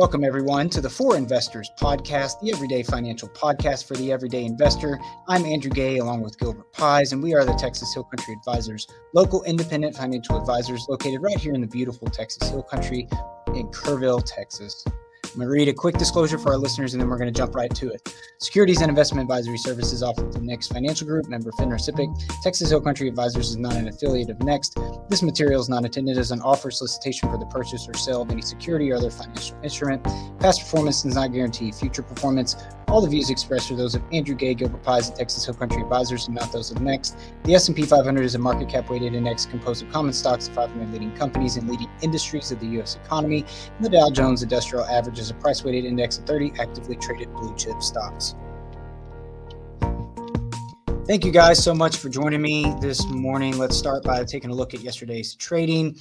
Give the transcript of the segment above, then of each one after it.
Welcome, everyone, to the For Investors podcast, the everyday financial podcast for the everyday investor. I'm Andrew Gay, along with Gilbert Pies, and we are the Texas Hill Country Advisors, local independent financial advisors located right here in the beautiful Texas Hill Country in Kerrville, Texas. I'm going to read a quick disclosure for our listeners and then we're going to jump right to it. Securities and investment advisory services offered through Next Financial Group, member FINRA SIPC. Texas Hill Country Advisors is not an affiliate of Next. This material is not intended as an offer, solicitation for the purchase or sale of any security or other financial instrument. Past performance does not guarantee future performance. All the views expressed are those of Andrew Gay, Gilbert Pies, and Texas Hill Country Advisors, and not those of Next. The S&P 500 is a market cap weighted index composed of common stocks of 500 leading companies and leading industries of the U.S. economy. And the Dow Jones Industrial Average is a price weighted index of 30 actively traded blue chip stocks. Thank you guys so much for joining me this morning. Let's start by taking a look at yesterday's trading.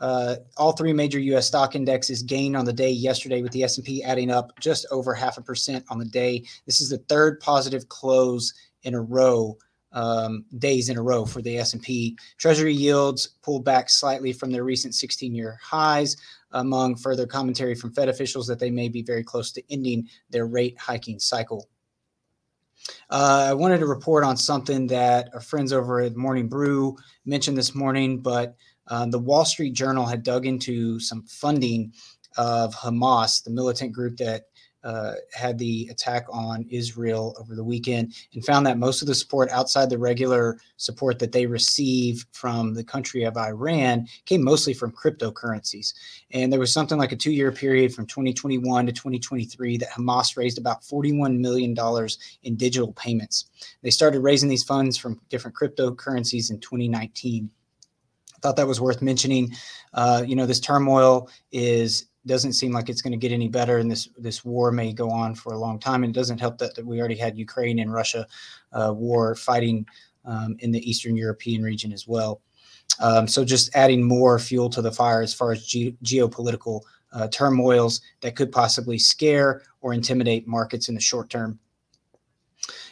Uh, all three major U.S. stock indexes gained on the day yesterday, with the S&P adding up just over half a percent on the day. This is the third positive close in a row, um, days in a row for the S&P. Treasury yields pulled back slightly from their recent 16-year highs, among further commentary from Fed officials that they may be very close to ending their rate hiking cycle. Uh, I wanted to report on something that our friends over at Morning Brew mentioned this morning, but uh, the Wall Street Journal had dug into some funding of Hamas, the militant group that uh, had the attack on Israel over the weekend, and found that most of the support outside the regular support that they receive from the country of Iran came mostly from cryptocurrencies. And there was something like a two year period from 2021 to 2023 that Hamas raised about $41 million in digital payments. They started raising these funds from different cryptocurrencies in 2019 thought that was worth mentioning. Uh, you know, this turmoil is doesn't seem like it's going to get any better, and this this war may go on for a long time. And it doesn't help that, that we already had Ukraine and Russia uh, war fighting um, in the Eastern European region as well. Um, so just adding more fuel to the fire as far as ge- geopolitical uh, turmoils that could possibly scare or intimidate markets in the short term.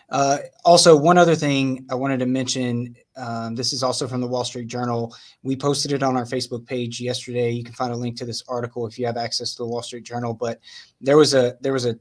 Uh, also, one other thing I wanted to mention um, this is also from the Wall Street Journal. We posted it on our Facebook page yesterday. You can find a link to this article if you have access to the Wall Street Journal. But there was a there was a,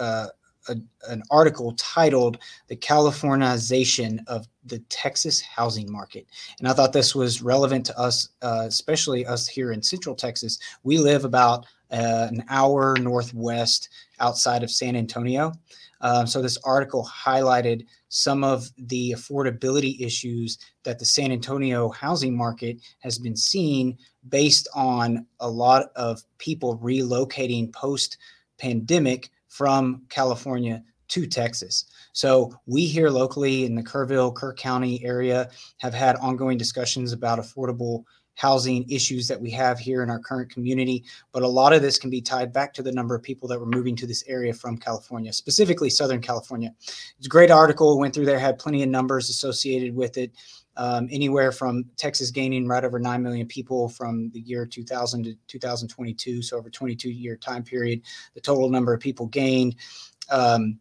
uh, a an article titled "The Californization of the Texas Housing Market," and I thought this was relevant to us, uh, especially us here in Central Texas. We live about uh, an hour northwest outside of San Antonio. Um, so this article highlighted some of the affordability issues that the San Antonio housing market has been seeing based on a lot of people relocating post pandemic from California to Texas. So we here locally in the Kerrville, Kerr County area have had ongoing discussions about affordable housing issues that we have here in our current community. But a lot of this can be tied back to the number of people that were moving to this area from California, specifically Southern California. It's a great article, went through there, had plenty of numbers associated with it. Um, anywhere from Texas gaining right over 9 million people from the year 2000 to 2022, so over 22 year time period, the total number of people gained. Um,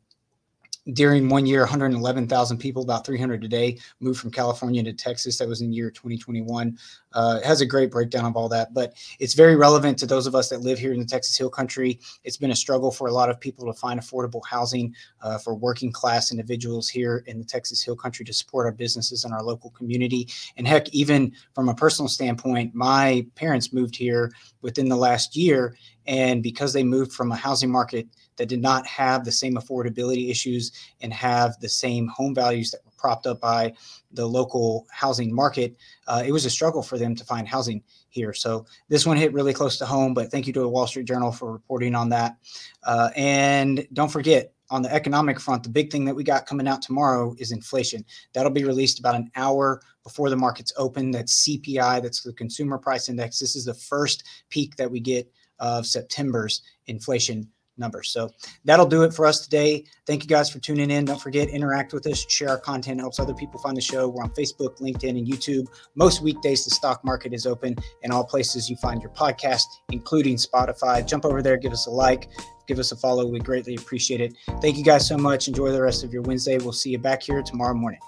during one year, 111,000 people, about 300 a day, moved from California to Texas. That was in year 2021. Uh, it has a great breakdown of all that, but it's very relevant to those of us that live here in the Texas Hill Country. It's been a struggle for a lot of people to find affordable housing uh, for working class individuals here in the Texas Hill Country to support our businesses and our local community. And heck, even from a personal standpoint, my parents moved here within the last year, and because they moved from a housing market that did not have the same affordability issues and have the same home values that were propped up by the local housing market, uh, it was a struggle for them to find housing here. So this one hit really close to home, but thank you to the Wall Street Journal for reporting on that. Uh, and don't forget, on the economic front, the big thing that we got coming out tomorrow is inflation. That'll be released about an hour before the markets open. That's CPI, that's the Consumer Price Index. This is the first peek that we get of September's inflation numbers. So that'll do it for us today. Thank you guys for tuning in. Don't forget, interact with us, share our content, helps other people find the show. We're on Facebook, LinkedIn, and YouTube. Most weekdays, the stock market is open in all places you find your podcast, including Spotify. Jump over there, give us a like, give us a follow. We greatly appreciate it. Thank you guys so much. Enjoy the rest of your Wednesday. We'll see you back here tomorrow morning.